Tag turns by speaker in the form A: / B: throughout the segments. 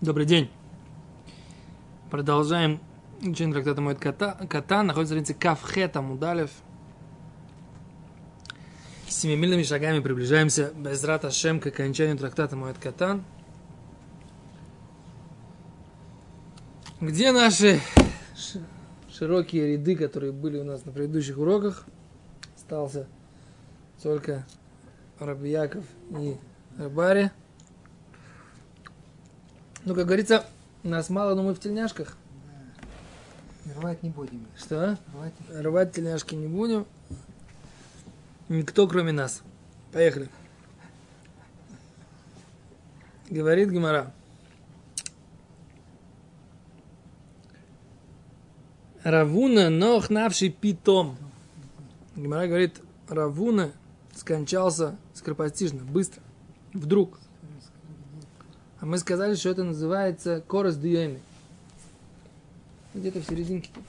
A: Добрый день. Продолжаем учение трактата Моет Кота. Кота находится в странице Кавхета Мудалев. Семимильными шагами приближаемся без рата Шем к окончанию трактата Моет Кота. Где наши широкие ряды, которые были у нас на предыдущих уроках? Остался только Рабияков и Рабари. Ну, как говорится, нас мало, но мы в тельняшках.
B: Рвать не будем.
A: Что?
B: Рвать.
A: Рвать тельняшки не будем. Никто, кроме нас. Поехали. Говорит Гимара. Равуна нох навший питом. Гимара говорит, Равуна скончался скоропостижно, быстро, вдруг. А мы сказали, что это называется корос дуэми. Где-то в серединке тут.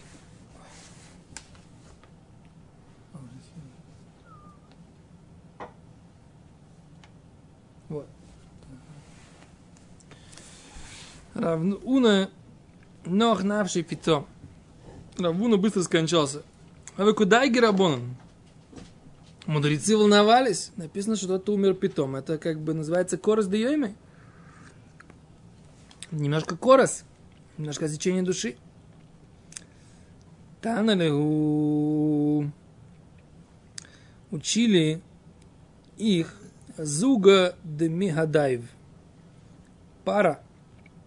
A: Вот. Равуна нох навший питом. Равуна быстро скончался. А вы куда, Герабонан? Мудрецы волновались. Написано, что тот умер питом. Это как бы называется корос дьёйми. Немножко корос. Немножко отсечение души. Таналегу. Учили их Зуга де Мигадаев. Пара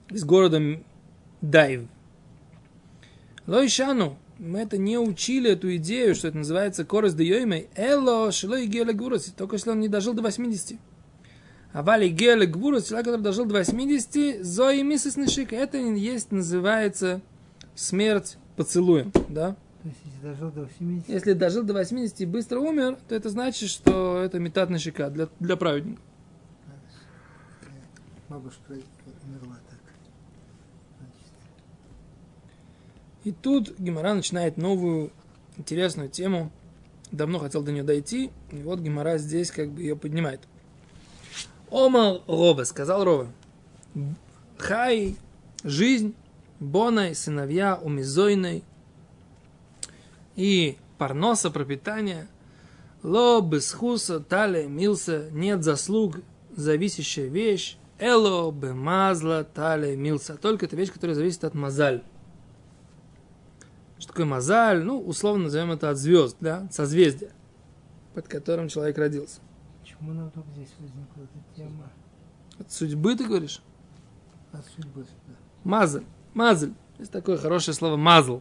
A: из города Даев. Лойшану. Мы это не учили, эту идею, что это называется корос де йоймей. Геле гурос. Только если он не дожил до 80. А вали геле гурос, человек, который дожил до 80, зои миссис нишик. Это есть, называется смерть поцелуем. Да?
B: То есть, если дожил до 80,
A: Если дожил до 80 и быстро умер, то это значит, что это метат на щека для, для праведника.
B: бабушка умерла так. Значит,
A: И тут Гимара начинает новую интересную тему. Давно хотел до нее дойти, и вот Гимара здесь как бы ее поднимает. Омал Рова, сказал Рова, Хай, жизнь, Бонай, сыновья, умизойной и парноса, пропитание, Ло, бесхуса, тале, милса, нет заслуг, зависящая вещь, Эло, бемазла, тале, милса. Только это вещь, которая зависит от мазаль. Что такое мазаль? Ну, условно назовем это от звезд, да, созвездия, под которым человек родился.
B: Почему нам вдруг здесь возникла эта тема
A: От судьбы, ты говоришь?
B: от судьбы сюда?
A: Мазаль. Мазаль. Есть такое хорошее слово мазл.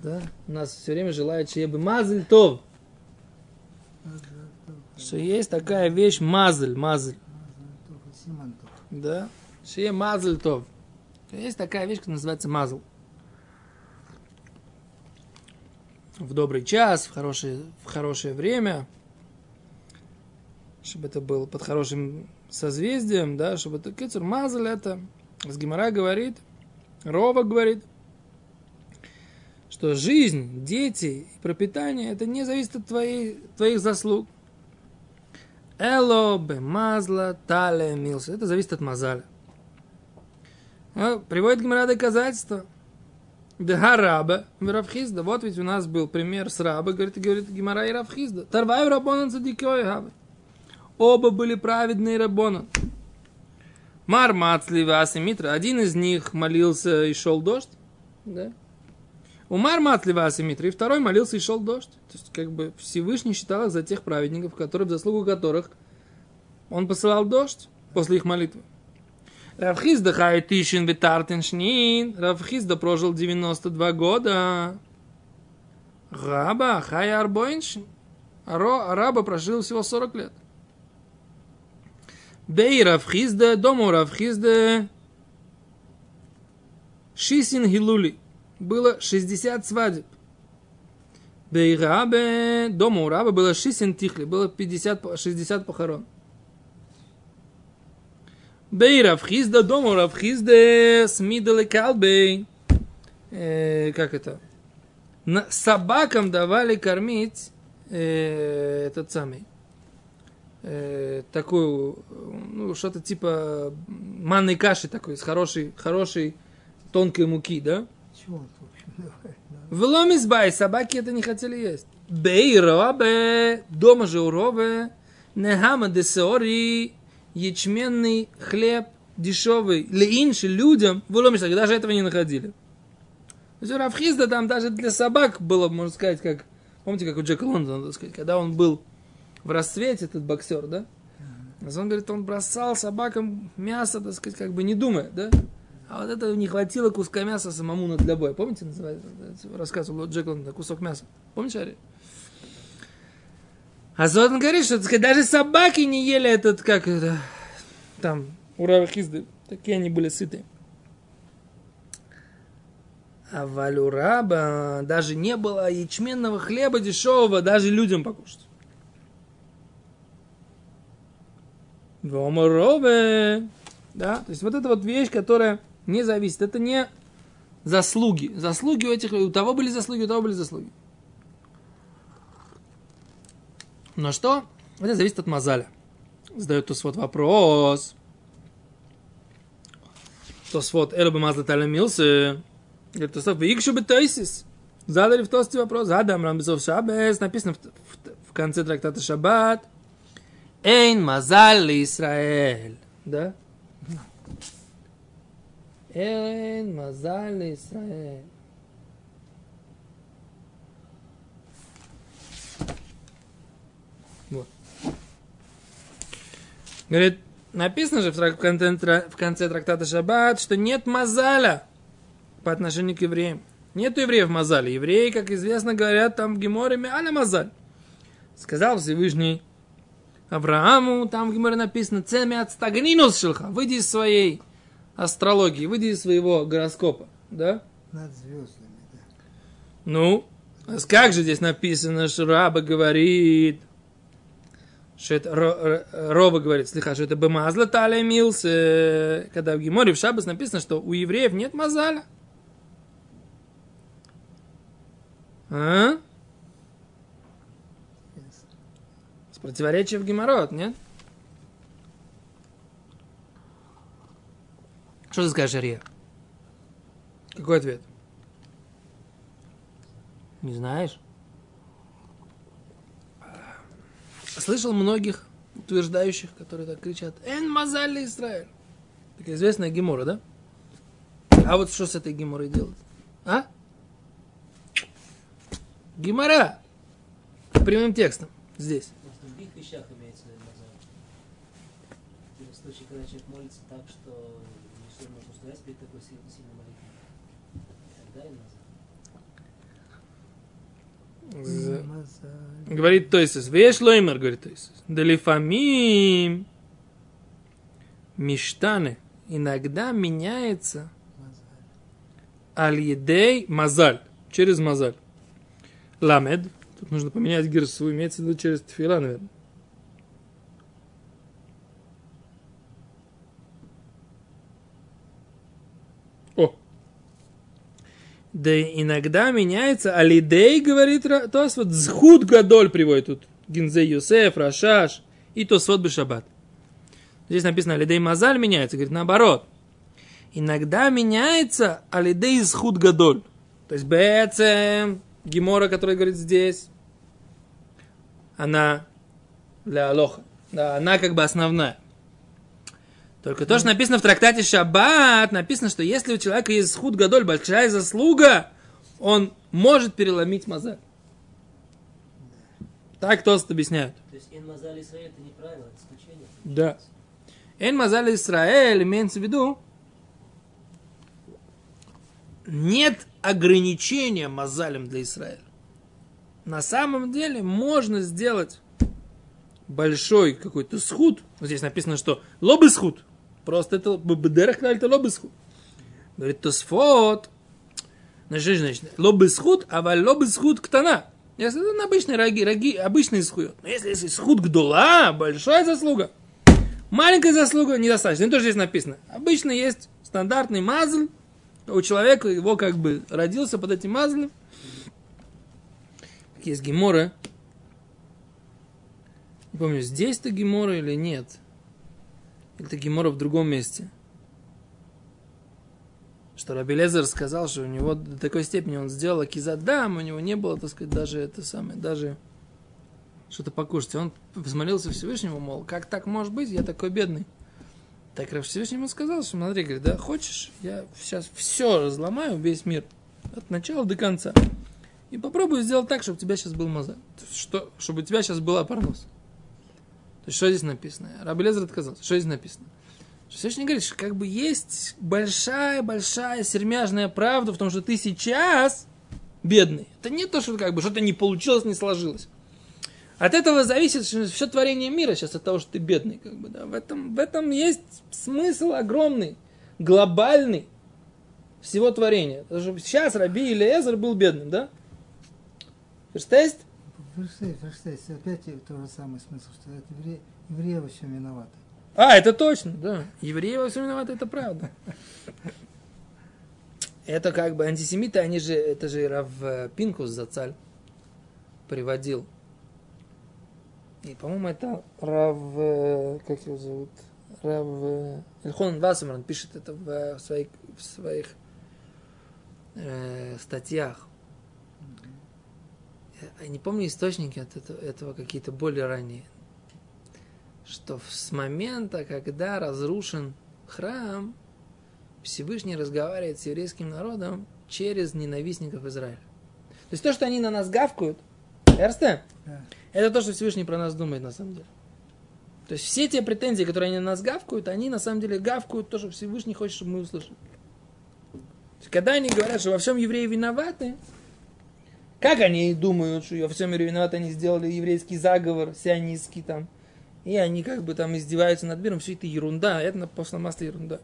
A: Да? У нас все время желают, что я бы мазаль тов. Что есть такая вещь мазаль.
B: Симантов.
A: Да? Шие мазаль тов. Есть такая вещь, которая называется мазл. В добрый час, в хорошее, в хорошее время, чтобы это было под хорошим созвездием, да, чтобы это кицур мазаль это. С Гимара говорит, Рова говорит, что жизнь, дети и пропитание, это не зависит от твоей, твоих заслуг. Эло, бемазла, тале, милса. Это зависит от мазаля. А, Приводит Гимара доказательства. Дега раба, Равхизда. Вот ведь у нас был пример с раба, говорит, говорит Гимара и Равхизда. Тарвай рабонан цадикой хабы. Оба были праведные рабонан. Мар Мацли Васи Митра. Один из них молился и шел дождь. Да? Умар Митра. И второй молился и шел дождь. То есть, как бы Всевышний считал их за тех праведников, которые, в заслугу которых он посылал дождь после их молитвы. Равхизда хай тишин витартин шнин. Равхизда прожил 92 года. Раба хай арбоиншин. Ро- а Раба прожил всего 40 лет. Бей Равхизда, дома у Равхизда Шисин Хилули. Было 60 свадеб. Бей Рабе, дома у было Шисин Тихли. Было 50, по- 60 похорон. Бей Равхизда, дома у Равхизда Смидалы Калбей. Э, как это? На- собакам давали кормить э, этот самый э, такую, ну, что-то типа манной каши такой, из хорошей, хорошей тонкой муки, да?
B: Чего он, в общем.
A: В ломисбай собаки это не хотели есть. Бей робе, дома же у робе, нехама де сеори, ячменный хлеб дешевый, леинши людям, в ломисбай, даже этого не находили. Равхизда там даже для собак было, можно сказать, как, помните, как у Джека Лондона, сказать, когда он был в расцвете, этот боксер, да? Он говорит, он бросал собакам мясо, так сказать, как бы не думая, да? А вот это не хватило куска мяса самому на для боя. Помните, называется, рассказывал Джек Лондон, кусок мяса? Помните, Ари? А Зотан говорит, что сказать, даже собаки не ели этот, как это, там, у Равхизды. Такие они были сытые. А валюраба даже не было ячменного хлеба дешевого даже людям покушать. Воморове. Да, то есть вот эта вот вещь, которая не зависит. Это не заслуги. Заслуги у этих, у того были заслуги, у того были заслуги. Но что? Это зависит от мозаля. Задает Тосфот вопрос. Тосфот, эло бы мазла талямился. Говорит, Тосфот, вы бы тойсис. Задали в Тосте вопрос. Задам рамбезов шабес. Написано в, в, в конце трактата Шаббат. Эйн мазаль ли Исраэль. Да? Эйн мазаль ли Исраэль. Вот. Говорит, написано же в, трак- в конце, трактата Шаббат, что нет мазаля по отношению к евреям. Нет евреев мазаля. Евреи, как известно, говорят там в Геморе аля мазаль. Сказал Всевышний Аврааму, там в Геморе написано, цеми от стагнинус шелха, выйди из своей астрологии, выйди из своего гороскопа, да?
B: Над звездами, да.
A: Ну, а как же здесь написано, что раба говорит, что это, Ро- Ро- Роба говорит, слыха, что это бы мазла талия мился, когда в Геморе в Шабас написано, что у евреев нет мазаля. А? С противоречием в Геморрот, нет? Что ты скажешь, Ария? Какой ответ? Не знаешь? Слышал многих утверждающих, которые так кричат «Эн мазаль Израиль». Такая известная гемора, да? А вот что с этой геморой делать? А? Гемора! Прямым текстом. Здесь.
C: Вещах имеется в виду. Или в случае, когда человек молится так, что ничто может устоять перед такой сильной, сильной молитвой. Тогда и
B: Мазаль.
A: Говорит Тойсис. Веш лоймер, говорит Тойсис. Делифамим миштаны иногда меняется
B: Мазаль.
A: аль-едей мазаль. Через мазаль. Ламед. Тут нужно поменять гирсу. Имеется в виду через тфила, наверное. О. Да иногда меняется алидей, говорит то вот зхуд гадоль приводит тут. Гинзе Юсеф, Рашаш и свод бешабат. Здесь написано алидей мазаль меняется, говорит наоборот. Иногда меняется алидей зхуд гадоль. То есть бецем, гемора, который говорит здесь, она для алоха. Да, она как бы основная. Только то, что написано в трактате Шаббат, написано, что если у человека есть худ гадоль, большая заслуга, он может переломить мозаль. Так тост объясняют.
C: То есть эн мазаль Исраиль это не правило, это исключение.
A: Да. Эн мазаль Исраэль имеется в виду, нет ограничения мазалем для Израиля. На самом деле можно сделать большой какой-то схуд. Вот здесь написано, что лобы схуд. Просто это бдерах это лобы схуд. Говорит, Тосфот. Значит, значит? Лобы схуд, а валь лобы схуд ктана. Если это обычные роги, роги, обычный схуд. Но если есть схуд гдула, большая заслуга. Маленькая заслуга недостаточно. Это тоже здесь написано. Обычно есть стандартный мазль. У человека его как бы родился под этим мазлем. Есть гемора. Не помню, здесь-то гемора или нет. Это гемора в другом месте. что Раби Лезер сказал, что у него до такой степени он сделал акизадам, у него не было, так сказать, даже это самое, даже что-то покушать. Он взмолился Всевышнему, мол, как так может быть, я такой бедный. Так Рав Всевышний ему сказал, что смотри, говорит, да, хочешь, я сейчас все разломаю, весь мир, от начала до конца. И попробую сделать так, чтобы у тебя сейчас был мозаль. Что, чтобы у тебя сейчас была парнос. Есть, что здесь написано? Раби Лезер отказался. Что здесь написано? Всевышний говорит, что как бы есть большая-большая сермяжная правда в том, что ты сейчас бедный. Это не то, что как бы что-то не получилось, не сложилось. От этого зависит все творение мира сейчас от того, что ты бедный. Как бы, да. в, этом, в этом есть смысл огромный, глобальный всего творения. Потому что сейчас Раби или Эзер был бедным, да? Verstehst?
B: Verstehe, verstehe. Опять тот же самый смысл, что это евреи, евреи во всем виноваты.
A: А, это точно, да. Евреи во всем виноваты, это правда. Это как бы антисемиты, они же, это же Рав Пинкус Зацаль приводил. И, по-моему, это Рав, э, как его зовут? Рав э, Эльхон Вассерман пишет это в своих, в своих э, статьях. Я не помню источники от этого, этого какие-то более ранние. Что с момента, когда разрушен храм, Всевышний разговаривает с еврейским народом через ненавистников Израиля. То есть то, что они на нас гавкают, Эрсте,
B: Да.
A: это то, что Всевышний про нас думает на самом деле. То есть все те претензии, которые они на нас гавкают, они на самом деле гавкают то, что Всевышний хочет, чтобы мы услышали. Есть, когда они говорят, что во всем евреи виноваты, как они думают, что во всем мире виноваты, они сделали еврейский заговор, сионистский там, и они как бы там издеваются над миром, все это ерунда, это на после масла ерунда.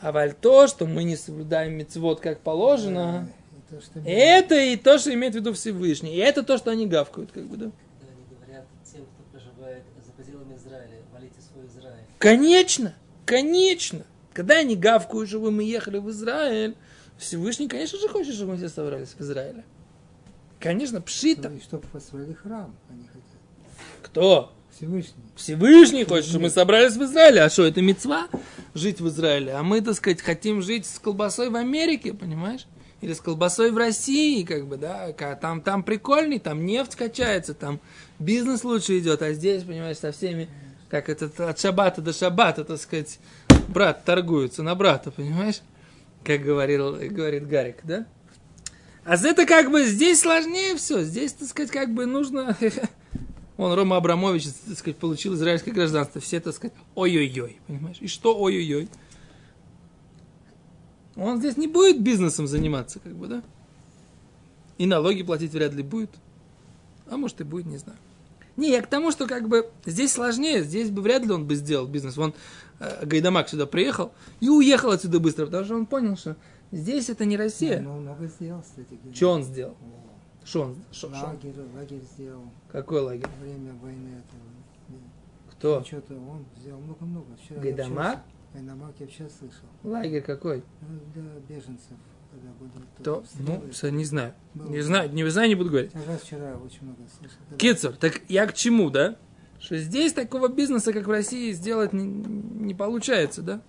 A: А валь то, что мы не соблюдаем мецвод как положено,
B: И то, что
A: это и то, что имеет в виду Всевышний. И это то, что они гавкают, как бы, да.
C: Когда они говорят тем, кто проживает за пределами Израиля, валите свой Израиль.
A: Конечно, конечно. Когда они гавкают, чтобы мы ехали в Израиль, Всевышний, конечно же, хочет, чтобы мы все собрались в Израиле. Конечно, пшита.
B: И чтобы построили храм, они хотят.
A: Кто?
B: Всевышний.
A: Всевышний хочет, чтобы мы собрались в Израиле. А что, это мецва жить в Израиле? А мы, так сказать, хотим жить с колбасой в Америке, понимаешь? Или с колбасой в России, как бы, да, там, там прикольней, там нефть качается, там бизнес лучше идет, а здесь, понимаешь, со всеми, как это, от шабата до шабата, так сказать, брат торгуется на брата, понимаешь? Как говорил, говорит Гарик, да? А это как бы здесь сложнее все, здесь, так сказать, как бы нужно... Он, Рома Абрамович, так сказать, получил израильское гражданство. Все, так сказать, ой-ой-ой, понимаешь? И что ой-ой-ой? Он здесь не будет бизнесом заниматься, как бы, да? И налоги платить вряд ли будет. А может и будет, не знаю. Не, я к тому, что как бы здесь сложнее, здесь бы вряд ли он бы сделал бизнес. Он э, Гайдамак сюда приехал и уехал отсюда быстро, потому что он понял, что здесь это не Россия.
B: Ну, много сделал, кстати. говоря.
A: Что он сделал?
B: О,
A: Что он? Шо?
B: Лагерь, лагерь сделал.
A: Какой лагерь?
B: Время войны этого.
A: Кто?
B: Что-то он сделал много-много. Общался- Гайдамак я вчера слышал.
A: Лагерь какой?
B: Ну, для беженцев, когда были
A: То, ну, с- не знаю.
B: Было.
A: Не знаю, не знаю, не буду говорить.
B: Я вчера очень много слышал.
A: Кицер, так я к чему, да? Что здесь такого бизнеса, как в России, сделать не, не получается, да?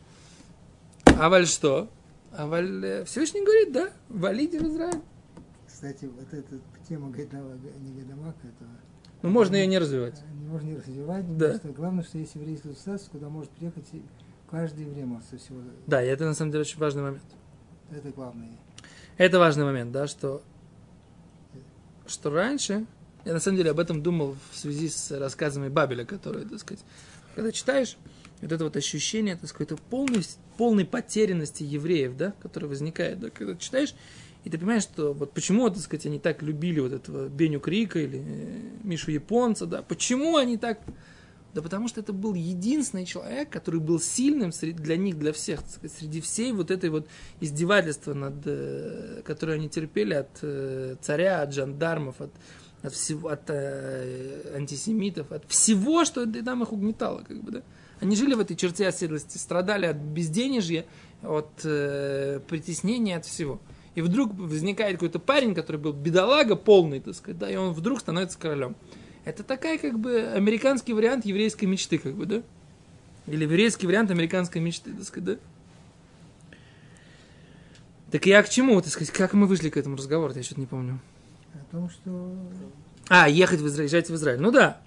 A: А валь что? А валь э, Всевышний говорит, да, валите в Израиль.
B: Кстати, вот эта тема Гайдамака, не Гайдамака, это
A: Ну, можно ее не развивать.
B: не можно не развивать.
A: Да.
B: что главное, что есть еврейское государство, куда может приехать каждый может со всего.
A: Да, и это на самом деле очень важный момент.
B: Это главное.
A: Это важный момент, да, что, что раньше, я на самом деле об этом думал в связи с рассказами Бабеля, которые, так сказать, когда читаешь, вот это вот ощущение, так сказать, полной, полной потерянности евреев, да, которое возникает, да, когда читаешь, и ты понимаешь, что вот почему, так сказать, они так любили вот этого Беню Крика или э, Мишу Японца, да, почему они так... Да потому что это был единственный человек, который был сильным для них, для всех, сказать, среди всей вот этой вот издевательства, над, э, которое они терпели от э, царя, от жандармов, от, от всего, от антисемитов, от всего, что там их угнетало, как бы, да. Они жили в этой черте оседлости, страдали от безденежья, от э, притеснения, от всего. И вдруг возникает какой-то парень, который был бедолага полный, так сказать, да, и он вдруг становится королем. Это такая, как бы, американский вариант еврейской мечты, как бы, да? Или еврейский вариант американской мечты, так сказать, да? Так я к чему, так сказать, как мы вышли к этому разговору, я что-то не помню.
B: О том, что
A: А, ехать в Израиль, езжать в Израиль. Ну да.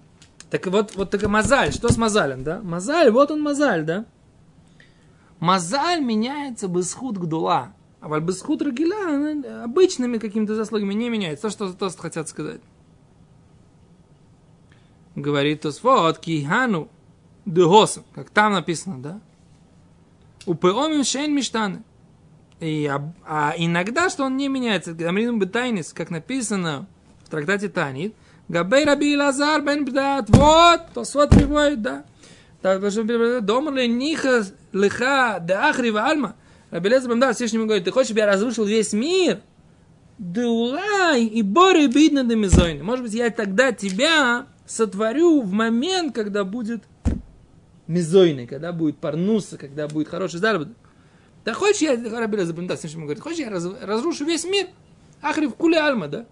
A: Так вот, вот такая Мазаль. Что с Мазалем, да? Мазаль, вот он Мазаль, да? Мазаль меняется бесхуд гдула. А валь бесхуд рагиля обычными какими-то заслугами не меняется. То, что Тост хотят сказать. Говорит Тосфот, кихану дегоса, как там написано, да? У пеомим шейн миштаны. И, а, а иногда, что он не меняется, Амрин Бетайнис, как написано в трактате Танит, Габей Раби Лазар бен Бдат, вот, то свод приводит, да. Домар ли ниха лиха да ахрива альма. Раби Лазар бен Бдат Всевышнему говорит, ты хочешь, чтобы я разрушил весь мир? Да улай и боры бедно да мизойны. Может быть, я тогда тебя сотворю в момент, когда будет мизойный, когда будет парнуса, когда будет хороший заработок. Да хочешь, я, Раби запоминал, Всевышнему говорит, хочешь, я раз, разрушу весь мир? Ахри в куле альма, да?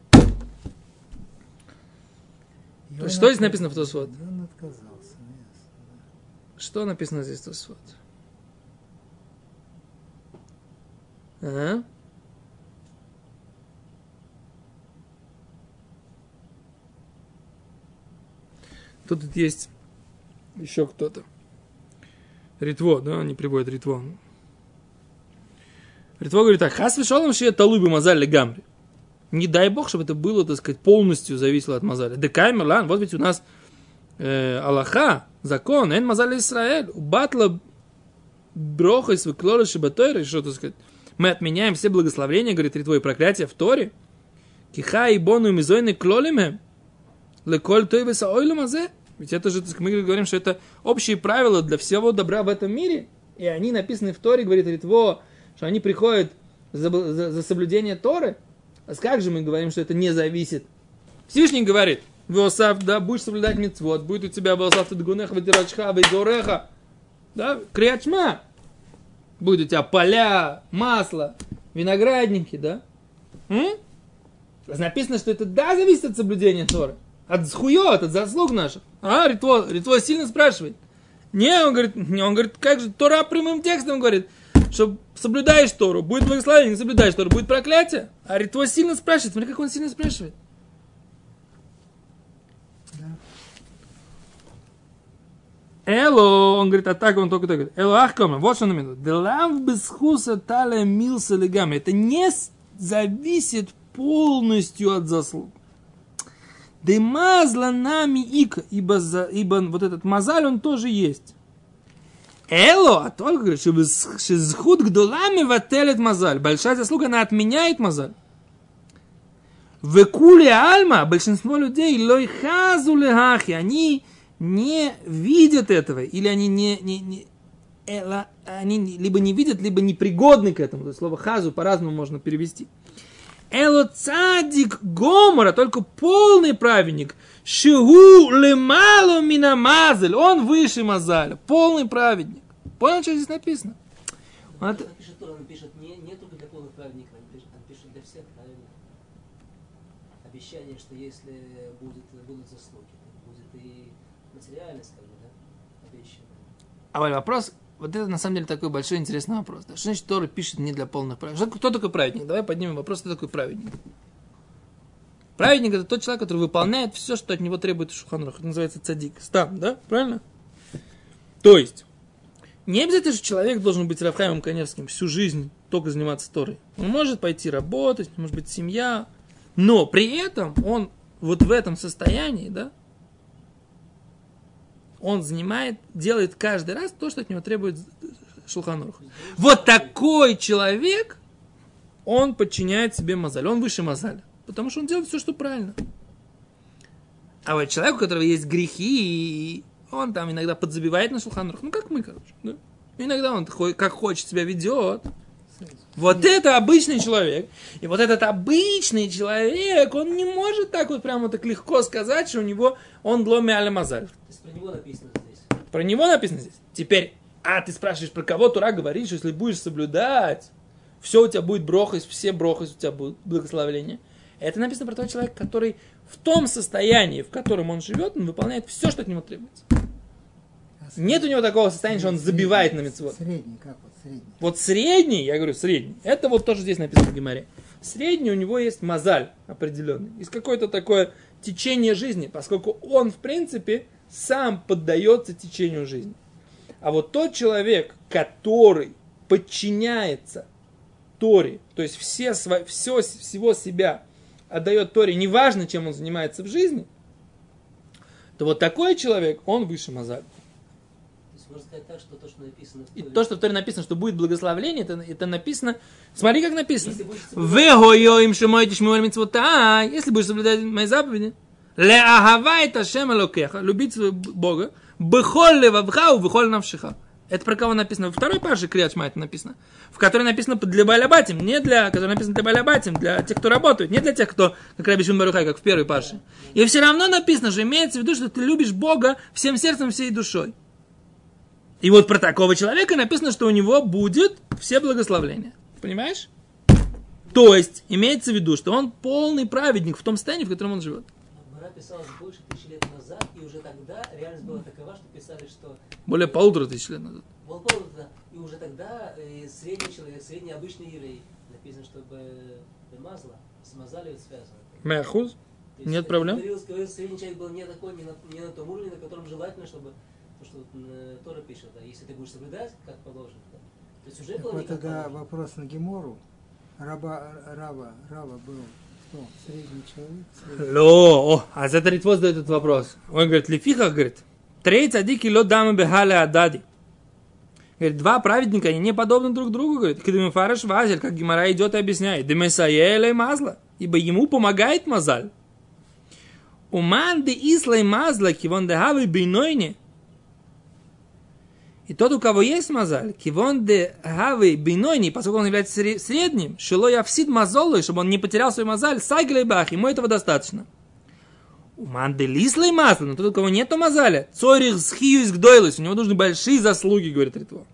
A: Что здесь написано в Тосфот?
B: Он отказался.
A: Что написано здесь в Тосфот? А? Тут есть еще кто-то. Ритво, да, они приводят Ритво. Ритво говорит так, хас вишолом шия талуби мазаль гамри. Не дай бог, чтобы это было, так сказать, полностью зависело от мазаля. Декаймер, лан, вот ведь у нас э, Аллаха, закон, эн мазаль Исраэль, батла броха и свеклора шибатойра, что так сказать. Мы отменяем все благословения, говорит и проклятия в Торе. Киха и бону и мизойны клолиме. Леколь той мазе. Ведь это же, так сказать, мы говорим, что это общие правила для всего добра в этом мире. И они написаны в Торе, говорит Ритво, что они приходят за, за- за соблюдение Торы. А как же мы говорим, что это не зависит? Всевышний говорит, Веосав, да, будешь соблюдать мецвод, будет у тебя Веосав Тадгунеха, Ветирачха, Вейзореха, да, Криачма. Будет у тебя поля, масло, виноградники, да? М? Написано, что это да, зависит от соблюдения Торы. От хует, от заслуг наших. А, Ритво, Ритво сильно спрашивает. Не, он говорит, не, он говорит, как же, Тора прямым текстом говорит, что соблюдаешь Тору, будет благословение, не соблюдаешь Тору, будет проклятие. А Ритво сильно спрашивает, смотри, как он сильно спрашивает. Эло, он говорит, а так он только так говорит. Эло ахкома, вот что он имеет. Делав бесхуса тале милса легами. Это не зависит полностью от заслуг. Демазла нами ика, ибо, за, ибо вот этот мазаль, он тоже есть. Эло, а только чтобы схуд гдолами вателет мазаль. Большая заслуга, она отменяет мазаль. В куле альма большинство людей лой хазу лехахи, они не видят этого, или они не, не, не- эла- они либо не видят, либо непригодны к этому. То есть слово хазу по-разному можно перевести. Эло цадик гомора, только полный праведник. Шигу лемало минамазель, он выше мазаля, полный праведник. Понял, что здесь написано? Вот это-
C: Он пишет он пишет не, не только для полных праведников, он пишет, он пишет для всех, правильно? Обещание, что если будет, будут заслуги, будет и материальность, как бы, да, обещанная.
A: А вот вопрос, вот это на самом деле такой большой интересный вопрос. Да? Что значит Тора пишет не для полных праведников? Кто такой праведник? Давай поднимем вопрос, кто такой праведник. Праведник это тот человек, который выполняет все, что от него требует Шуханрух. Это называется цадик. Стам, да? Правильно? То есть, не обязательно, что человек должен быть Рафхаемом Каневским всю жизнь только заниматься Торой. Он может пойти работать, может быть семья, но при этом он вот в этом состоянии, да, он занимает, делает каждый раз то, что от него требует Шулханурух. Вот такой человек, он подчиняет себе Мазаль. Он выше Мазаля. Потому что он делает все, что правильно. А вот человек, у которого есть грехи, и он там иногда подзабивает на Шулханурух. Ну, как мы, короче. Да? Иногда он как хочет себя ведет. Вот это обычный человек. И вот этот обычный человек, он не может так вот прямо так легко сказать, что у него он ломи аля мазаль.
C: То есть про него написано здесь.
A: Про него написано здесь. Теперь, а ты спрашиваешь, про кого Тура говорит, что если будешь соблюдать, все у тебя будет брохость, все брохость у тебя будет благословление. Это написано про того человека, который в том состоянии, в котором он живет, он выполняет все, что от него требуется.
B: А
A: Нет у него такого состояния, что он забивает на мецвод.
B: Средний, как вот Средний.
A: Вот средний, я говорю средний, это вот тоже здесь написано в Гимаре. Средний у него есть мозаль определенный. Из какое-то такое течение жизни, поскольку он, в принципе, сам поддается течению жизни. А вот тот человек, который подчиняется Торе, то есть все, все, всего себя отдает Торе, неважно, чем он занимается в жизни, то вот такой человек, он выше Мазаль.
C: Можно сказать так, что то, что написано в
A: И
C: Торе,
A: то, что в Торе написано, что будет благословление, это, это написано, смотри, как написано. Вегойо им митцвота, если будешь соблюдать мои заповеди, ле ахава это шем элокеха, любить своего Бога, бехоль левавха бехоль навшиха. Это про кого написано? Во второй паше Криат Шма это написано. В которой написано для Балябатим, не для, который написано для Балябатим, для тех, кто работает, не для тех, кто, как Раби Шимон Барухай, как в первой паше. И все равно написано же, имеется в виду, что ты любишь Бога всем сердцем, всей душой. И вот про такого человека написано, что у него будет все благословления. Понимаешь? То есть, имеется в виду, что он полный праведник в том состоянии, в котором он живет.
C: Писалась больше тысячи лет назад, и уже тогда реальность была такова, что писали, что
A: Более полутора тысяч лет назад.
C: Был повод, да. И уже тогда э, средний человек, средний обычный еврей, написано, чтобы мазла, с мазалью это связано. Есть,
A: Нет проблем.
C: Средний человек был не такой, не на, не на том уровне, на котором желательно, чтобы, то, что вот, э, Тора пишет, да, если ты будешь соблюдать, как положено, да. То есть уже
B: Так
C: было не
B: вот тогда
C: положено.
B: вопрос на Гемору. Раба, раба, раба был кто? Средний человек? Средний.
A: Ло, о, а за Ритво задает этот вопрос. Он говорит, лифиха, говорит, трей цадики ло дамы бехале адади. Говорит, два праведника, они не подобны друг другу, говорит. Когда фараш вазель, как Гимара идет и объясняет. Демесаеле мазла. Ибо ему помогает мазаль. Уман де ислай мазла, кивон де хавы бейнойне. И тот, у кого есть мазаль, кивон де хавы бейнойни, поскольку он является сре- средним, шило явсид мазолы, чтобы он не потерял свой мазаль, сайглей бах, ему этого достаточно. У манделислой масло, но тот, у кого нету мазаля, цорих схиюс гдойлес, у него нужны большие заслуги, говорит Ритво.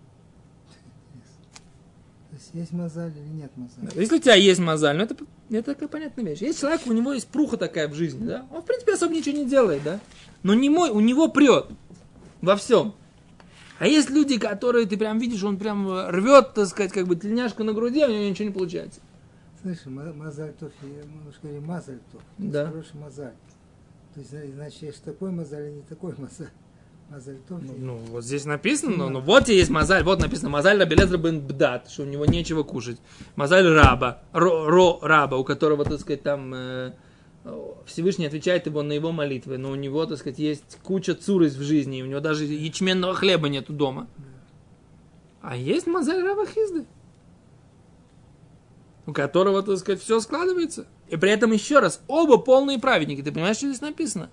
B: Есть есть мозаль или нет мозаль?
A: Если у тебя есть мозаль, ну это, это такая понятная вещь. Есть человек, у него есть пруха такая в жизни, да? Он, в принципе, особо ничего не делает, да? Но не мой, у него прет во всем. А есть люди, которые ты прям видишь, он прям э, рвет, так сказать, как бы тельняшку на груди, а у него ничего не получается.
B: Слышь, ма- мозаль тоф, мы говорим мазаль тоф.
A: Да.
B: Хороший мозаль. То есть, зна- значит, есть такой мозаль и не такой мозаль. Мозаль тоф.
A: Ну, ну, вот здесь написано, ну, ну, вот есть мозаль, вот написано, мозаль Рабелезра бен Бдат, что у него нечего кушать. Мозаль раба, ро, ро раба, у которого, так сказать, там э, Всевышний отвечает его на его молитвы, но у него, так сказать, есть куча цурис в жизни, и у него даже ячменного хлеба нету дома. А есть мозаль раба Хизды, у которого, так сказать, все складывается. И при этом еще раз, оба полные праведники. Ты понимаешь, что здесь написано?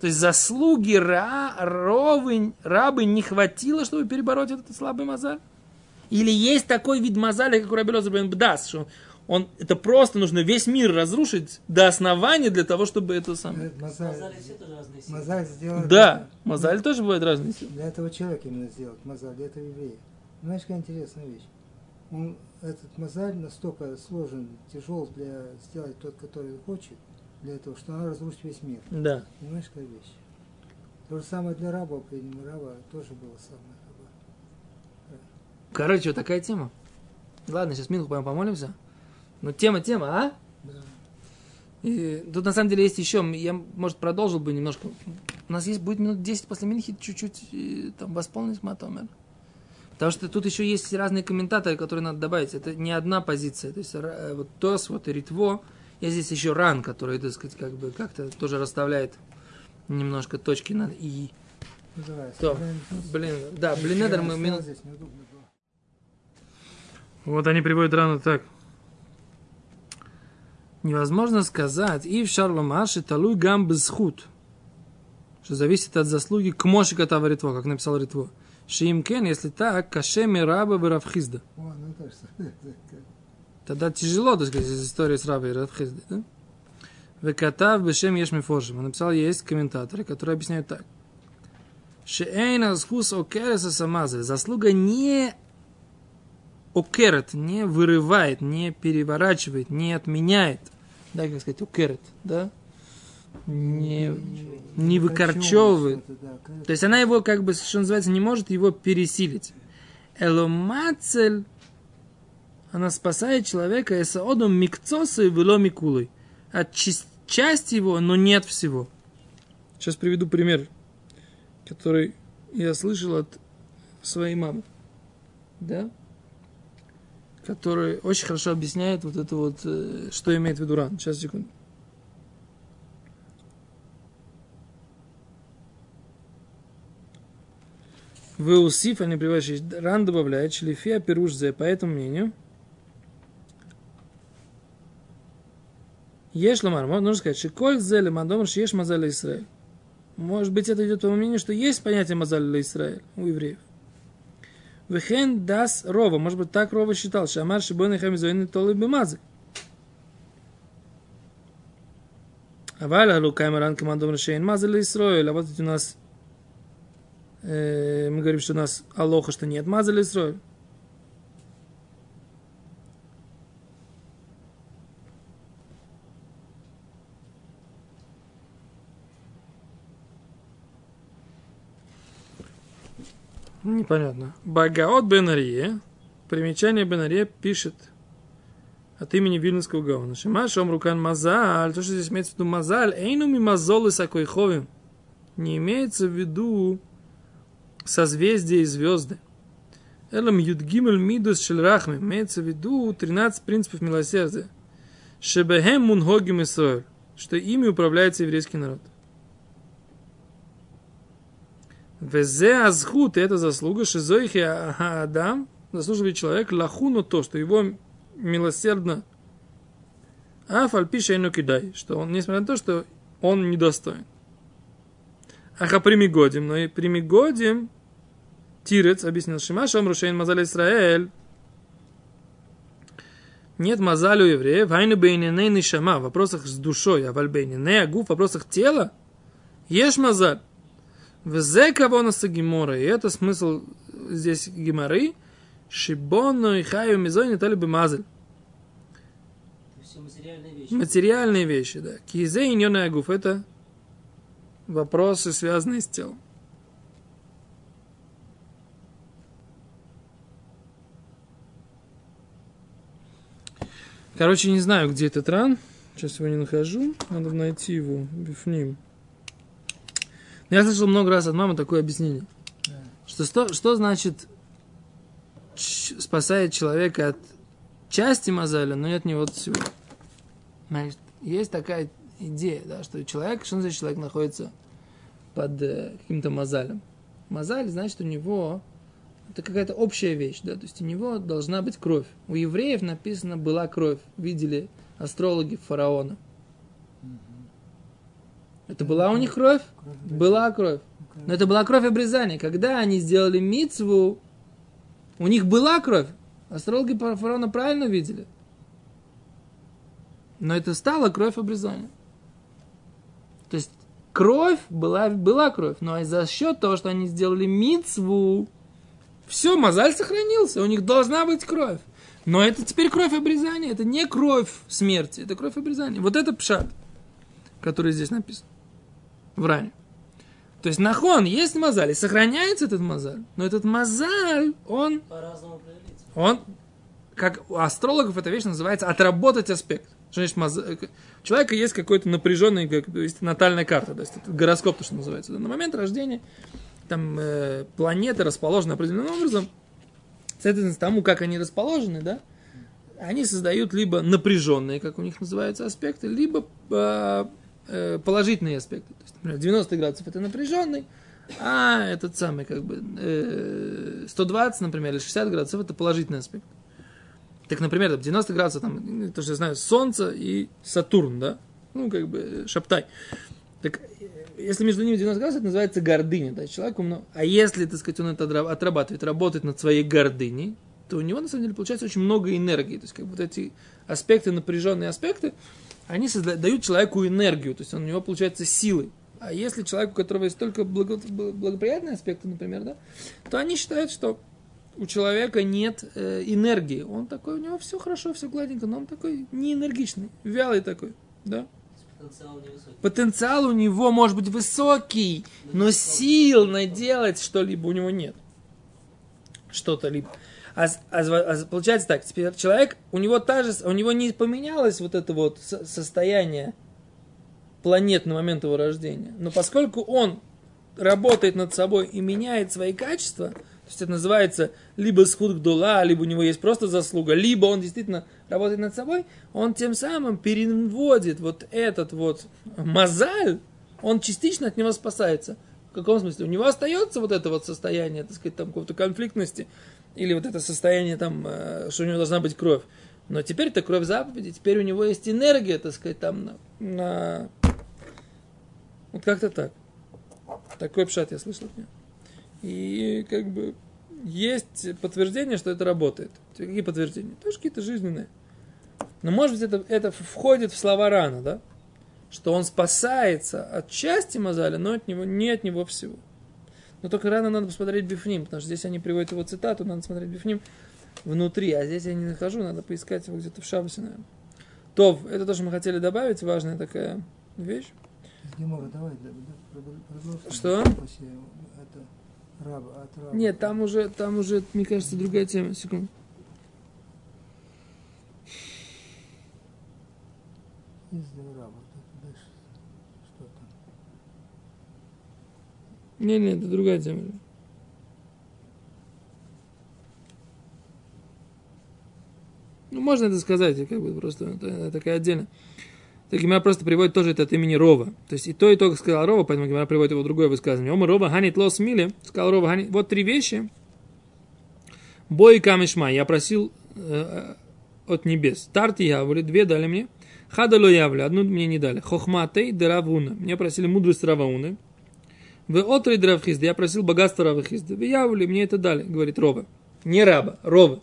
A: То есть заслуги ра, ровы, рабы не хватило, чтобы перебороть этот слабый мозаль? Или есть такой вид мозаля, как у Рабелоза бен Бдас, что он, это просто нужно весь мир разрушить до основания для того, чтобы это самое...
B: Мозаль,
C: Мазали все тоже разные силы.
B: мозаль сделать.
A: Да, мозаль тоже бывает разные силы.
B: Для этого человека именно сделать мозаль, для этого еврея. Знаешь, какая интересная вещь? Он, этот мозаль настолько сложен, тяжел для сделать тот, который хочет, для этого, что она разрушит весь мир.
A: Да.
B: Понимаешь, какая вещь? То же самое для раба, по-видимому, раба тоже было самое. раба.
A: Короче, вот такая тема. Ладно, сейчас пойдем помолимся. Ну, тема, тема, а?
B: Да.
A: И тут на самом деле есть еще, я, может, продолжил бы немножко. У нас есть будет минут 10 после Минхи чуть-чуть там восполнить матомер. Потому что тут еще есть разные комментаторы, которые надо добавить. Это не одна позиция. То есть э, вот Тос, вот и Ритво. Есть здесь еще Ран, который, так сказать, как бы как-то тоже расставляет немножко точки над И.
B: Давай,
A: То, блин, да,
B: Я
A: блин, Эдер, мы
B: было.
A: Вот они приводят рано так. Невозможно сказать, и в Шарломаше талуй гам что зависит от заслуги к мошика того ритво, как написал ритво. Шиимкен, если так, кашеми раба равхизда. Тогда тяжело, так сказать, из истории с рабой и равхизда, да? Векатав бешем еш мифоршим. Он написал, есть комментаторы, которые объясняют так. Шеэйна схус окереса самазы. Заслуга не окерет, не вырывает, не переворачивает, не отменяет. Да, как сказать, окерет, да? Не, не выкорчевывает. То есть она его, как бы, что называется, не может его пересилить. Эломацель, она спасает человека эсаодом микцоса и вело микулой. От части его, но нет всего. Сейчас приведу пример, который я слышал от своей мамы. Да? Который очень хорошо объясняет вот это вот, э, что имеет в виду ран. Сейчас, секунду. В Усиф, они приводят, ран добавляет, шлифия пирушзе, по этому мнению, Ешь ламар, нужно сказать, что коль зеле мадомр ешь мазаля Израиль. Может быть, это идет по мнению, что есть понятие мазаля Израиль у евреев. Вехен дас рова. Может быть, так рова считал, что амар шибон и хамизойны толы бимазы. Аваля лукай маран командом решейн мазаля Израиль. А вот у нас э, мы говорим, что у нас алоха, что нет мазаля Израиль. Непонятно. Багаот Бенарье, примечание Бенарье пишет от имени Вильнюсского Гаона. Шима шом рукан мазаль, то, что здесь имеется в виду мазаль, эйну ми мазолы сакойховим. Не имеется в виду созвездия и звезды. Элам юдгимель мидус шельрахми. Имеется в виду 13 принципов милосердия. Шебехем мунхогим Исраэль. Что ими управляется еврейский народ. Везе азхут, это заслуга, шизойхи адам, заслуживает человек лахуну то, что его милосердно а и кидай, что он, несмотря на то, что он недостоин. Аха примигодим, но и примигодим Тирец объяснил Шима Шом Рушейн Мазаль Исраэль. Нет мазалю евреев, айну бейниней нишама, в вопросах с душой, а вальбейниней агу, в вопросах тела, ешь мазаль. Взе кавонаса гемора. И это смысл здесь геморы. Шибону и хаю мизой не то ли бы мазаль.
C: Материальные вещи.
A: Материальные вещи, да. Кизе и агуф. Это вопросы, связанные с телом. Короче, не знаю, где этот ран. Сейчас его не нахожу. Надо найти его. Бифним. Но я слышал много раз от мамы такое объяснение. Что, что, что значит спасает человека от части мозаля, но не от него всего. Значит, есть такая идея, да, что человек, что значит человек находится под э, каким-то мозалем. Мозаль, значит, у него это какая-то общая вещь, да, то есть у него должна быть кровь. У евреев написано была кровь, видели астрологи фараона. Это была у них кровь? Была кровь. Но это была кровь обрезания. Когда они сделали мицву, у них была кровь. Астрологи фараона правильно видели. Но это стало кровь обрезания. То есть кровь была, была кровь. Но за счет того, что они сделали мицву, все, мозаль сохранился. У них должна быть кровь. Но это теперь кровь обрезания. Это не кровь смерти, это кровь обрезания. Вот это пшат, который здесь написан в ране. То есть нахон, есть мозаль, и сохраняется этот мозаль, но этот мозаль, он, он, как у астрологов эта вещь называется отработать аспект. Что значит мозаль? У человека есть какой-то напряженный, как, есть натальная карта, то есть гороскоп, то, что называется. На момент рождения там э, планеты расположены определенным образом, соответственно, тому, как они расположены, да, они создают либо напряженные, как у них называются, аспекты, либо э, э, положительные аспекты. То есть, например, 90 градусов это напряженный, а этот самый, как бы, э, 120, например, или 60 градусов это положительный аспект. Так, например, там 90 градусов, там, то, что я знаю, Солнце и Сатурн, да? Ну, как бы, шаптай. Так, э, если между ними 90 градусов, это называется гордыня. Да? Человеку много... А если, так сказать, он это отра- отрабатывает, работает над своей гордыней, то у него, на самом деле, получается очень много энергии. То есть, как вот эти аспекты, напряженные аспекты, они созда- дают человеку энергию, то есть он, у него получается силы. А если человек, у которого есть только благо- благоприятные аспекты, например, да, то они считают, что у человека нет э, энергии. Он такой, у него все хорошо, все гладенько, но он такой неэнергичный, вялый такой, да.
C: Потенциал
A: у него может быть высокий, но сил наделать что-либо у него нет. что-то либо. А, а а получается так, теперь человек, у него та же, у него не поменялось вот это вот со- состояние планет на момент его рождения. Но поскольку он работает над собой и меняет свои качества, то есть это называется либо схуд дула, либо у него есть просто заслуга, либо он действительно работает над собой, он тем самым переводит вот этот вот мозаль, он частично от него спасается. В каком смысле? У него остается вот это вот состояние, так сказать, там какой-то конфликтности, или вот это состояние там, э, что у него должна быть кровь. Но теперь это кровь заповеди, теперь у него есть энергия, так сказать, там на... на- Вот как-то так. Такой пшат я слышал от него. И как бы есть подтверждение, что это работает. Какие подтверждения? Тоже какие-то жизненные. Но может быть это, это входит в слова рано, да? Что он спасается от части Мазаля, но от него, не от него всего. Но только рано надо посмотреть Бифним, потому что здесь они приводят его цитату, надо смотреть Бифним внутри, а здесь я не нахожу, надо поискать его где-то в Шабасе, наверное. То, это то, что мы хотели добавить, важная такая вещь.
B: Гемора, давай, да, да, продол- продолжим.
A: Что?
B: Это раба, от раба.
A: Нет, там уже, там уже, мне кажется, другая тема. Секунду.
B: Раба. Что там?
A: Не, не, это другая тема. Ну, можно это сказать, как бы просто это такая отдельно. Так Гимара просто приводит тоже это от имени Рова. То есть и то, и то, сказал Рова, поэтому Гимара приводит его другое высказывание. Ома Рова ханит лос мили, сказал Рова ханит. Вот три вещи. Бой камешма. Я просил э, от небес. Тарти явли, две дали мне. Хадало явли, одну мне не дали. Хохматей деравуна. Мне просили мудрость Равауны. В отрой дравхизда я просил богатство равхизда. В явли мне это дали, говорит Рова. Не раба, Рова.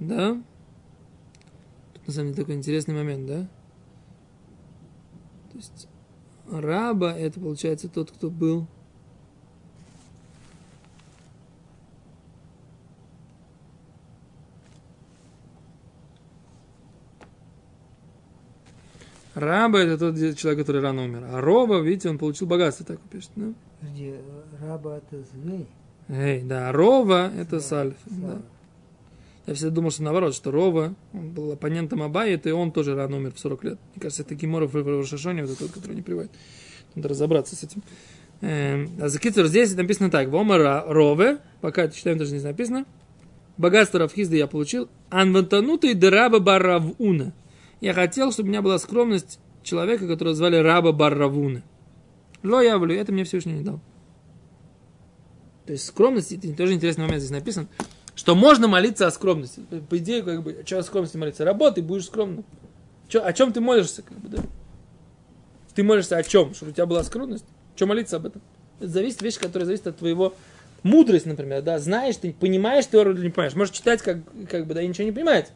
A: Да? На самом деле такой интересный момент, да? То есть раба это получается тот, кто был Раба это тот человек, который рано умер. А Роба, видите, он получил богатство, так пишет. Да?
B: Подожди, раба это звей?
A: Эй, да, Рова это Сальф. Да. Я всегда думал, что наоборот, что Рова, он был оппонентом Абая, и он тоже рано умер в 40 лет. Мне кажется, это Гиморов в Рошашоне, вот тот, который не приводит. Надо разобраться с этим. Эм, а за Китсур здесь написано так. Вома Рове, пока читаем, даже здесь написано. Богатство Равхизда я получил. Анвантанутый дераба барравуна. Я хотел, чтобы у меня была скромность человека, которого звали Раба Барравуна. Ло я волю, это мне Всевышний не дал. То есть скромность, это тоже интересный момент здесь написан, что можно молиться о скромности. По идее, как бы, что о скромности молиться? Работай, будешь скромным. Чё, о чем ты молишься, как бы, да? Ты молишься о чем? Чтобы у тебя была скромность? Что молиться об этом? Это зависит вещь, которая зависит от твоего мудрость, например, да, знаешь, ты понимаешь теорию или не понимаешь. Можешь читать, как, как бы, да, и ничего не понимать.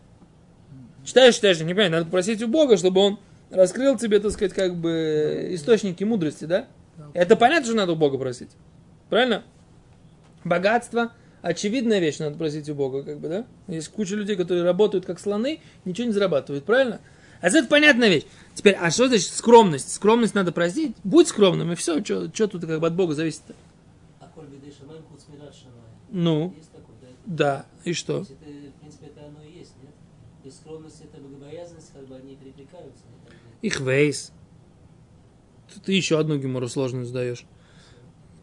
A: Читаешь, читаешь, не понимаешь. Надо просить у Бога, чтобы он раскрыл тебе, так сказать, как бы источники мудрости, да? Это понятно, что надо у Бога просить. Правильно? Богатство очевидная вещь, надо просить у Бога, как бы, да? Есть куча людей, которые работают как слоны, ничего не зарабатывают, правильно? А это понятная вещь. Теперь, а что значит скромность? Скромность надо просить. Будь скромным, и все, что тут как бы от Бога зависит.
C: А хуц мират шамаем.
A: Ну,
C: такой, да?
A: да, и
C: То
A: что?
C: есть это, в принципе, это оно и есть, нет? То есть скромность это богобоязненность, как бы они перекликаются. нет? Как бы.
A: Их вейс. Ты еще одну гемору сложную сдаешь.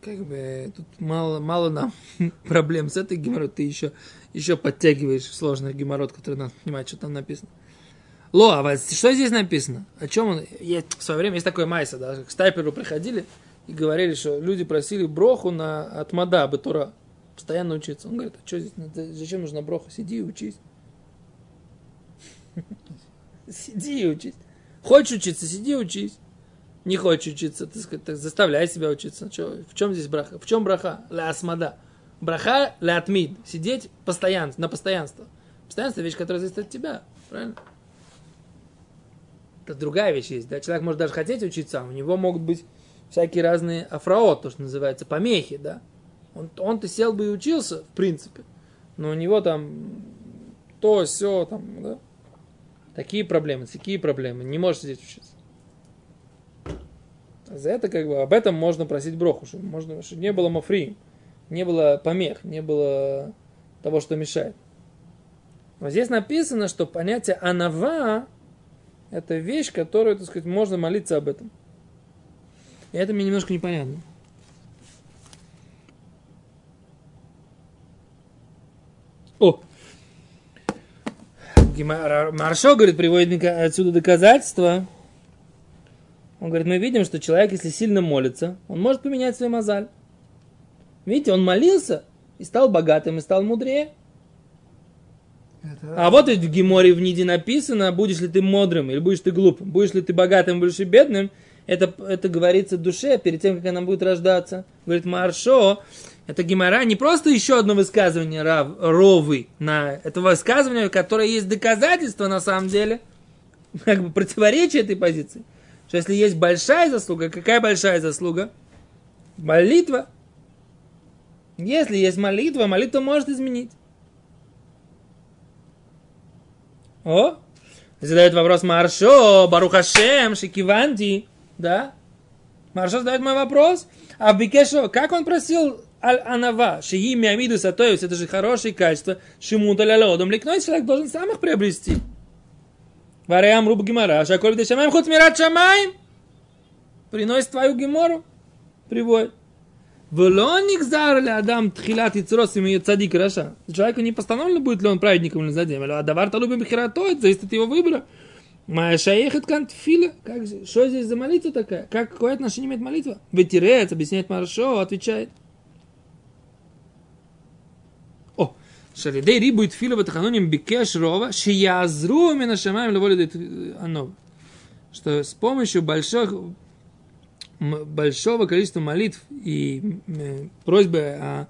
A: Как бы тут мало, мало нам проблем с этой геморрой. Ты еще, еще подтягиваешь сложный геморрот, который надо понимать, что там написано. Ло, а что здесь написано? О чем он? Я, в свое время есть такое майса, да, к стайперу приходили и говорили, что люди просили броху на, от мада Батура. Постоянно учиться. Он говорит, а что здесь, зачем нужна броха? Сиди и учись. Сиди и учись. Хочешь учиться, сиди и учись. Не хочешь учиться, так сказать, так заставляй себя учиться. Чё, в чем здесь браха? В чем браха? Ля асмада. Браха ля атмид. Сидеть постоянно, на постоянство. Постоянство – вещь, которая зависит от тебя. Правильно? Это другая вещь есть. Да? Человек может даже хотеть учиться, а у него могут быть всякие разные афраот, то, что называется, помехи. Да? Он, он-то сел бы и учился, в принципе. Но у него там то, все, там, да? Такие проблемы, такие проблемы. Не можешь сидеть учиться. За это как бы об этом можно просить броху, чтобы, можно, чтобы не было мафри. не было помех, не было того, что мешает. Но здесь написано, что понятие анава – это вещь, которую, так сказать, можно молиться об этом. И это мне немножко непонятно. О! Маршо, говорит, приводит отсюда доказательства. Он говорит, мы видим, что человек, если сильно молится, он может поменять свой мозаль. Видите, он молился и стал богатым, и стал мудрее. Это... А вот ведь в Геморе в Ниде написано, будешь ли ты мудрым или будешь ты глупым, будешь ли ты богатым, будешь ли бедным, это, это говорится душе перед тем, как она будет рождаться. Говорит Маршо, это Гемора не просто еще одно высказывание Рав, Ровы, на это высказывание, которое есть доказательство на самом деле, как бы противоречие этой позиции. Что если есть большая заслуга, какая большая заслуга? Молитва. Если есть молитва, молитва может изменить. О, задает вопрос Маршо, Барухашем, Шикиванти. Да? Маршо задает мой вопрос. А Бикешо, как он просил Аль-Анава, Шиги Миамиду Сатоевс, это же хорошие качества, Шимута Лялодом, ликной человек должен сам их приобрести. Вариам Руб Гимара, Шаколь Дешамаем, Худ Мират Шамаем, приносит твою гемору, приводит. Велоник зарли Адам тхилат и црос и цадик раша. Человеку не постановлено, будет ли он праведником или злодеем. А давар-то любим хератоид, зависит от его выбора. Моя шаехат кантфиля. Как, что здесь за молитва такая? Как, какое отношение имеет молитва? Ветерец, объясняет Маршо, отвечает. Шалидей рибует фила ватаханоним бикеш рова, шиязру мина шамаем леволидет анов. Что с помощью больших, большого количества молитв и просьбы о,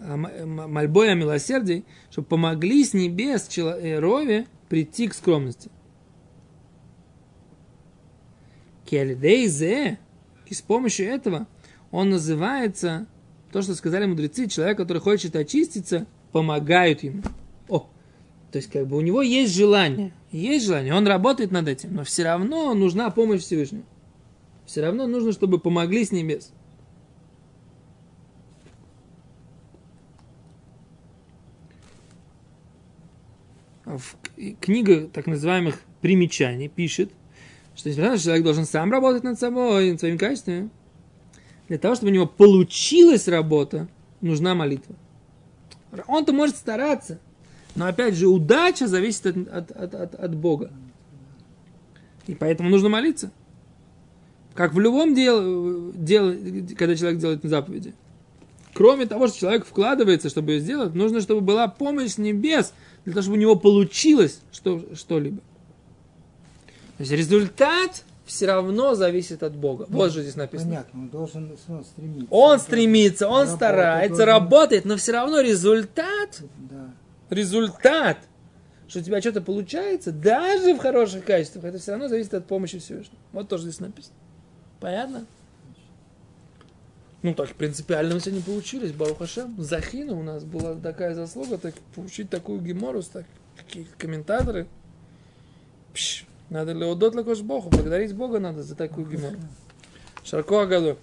A: о мольбой о милосердии, чтобы помогли с небес Рове прийти к скромности. Келидейзе, и с помощью этого он называется, то, что сказали мудрецы, человек, который хочет очиститься, помогают ему. О, то есть как бы у него есть желание, есть желание, он работает над этим, но все равно нужна помощь Всевышнего. Все равно нужно, чтобы помогли с небес. В книга так называемых примечаний пишет, что несмотря человек должен сам работать над собой, над своими качествами, для того, чтобы у него получилась работа, нужна молитва. Он-то может стараться, но опять же удача зависит от, от, от, от, от Бога. И поэтому нужно молиться. Как в любом деле, деле, когда человек делает заповеди. Кроме того, что человек вкладывается, чтобы ее сделать, нужно, чтобы была помощь с небес, для того, чтобы у него получилось что, что-либо. То есть результат все равно зависит от Бога. Ну, вот же здесь написано.
B: Понятно, он должен он стремиться.
A: Он стремится, он работает, старается, должен... работает, но все равно результат,
B: да.
A: результат, что у тебя что-то получается, даже в хороших качествах, это все равно зависит от помощи Всевышнего. Вот тоже здесь написано. Понятно? Ну, так принципиально мы сегодня получились, Барухашем. Захина у нас была такая заслуга, так, получить такую гемору, так, такие комментаторы. Пш, надо ли удот Богу, благодарить Бога надо за такую гемору. Шарко Агаду.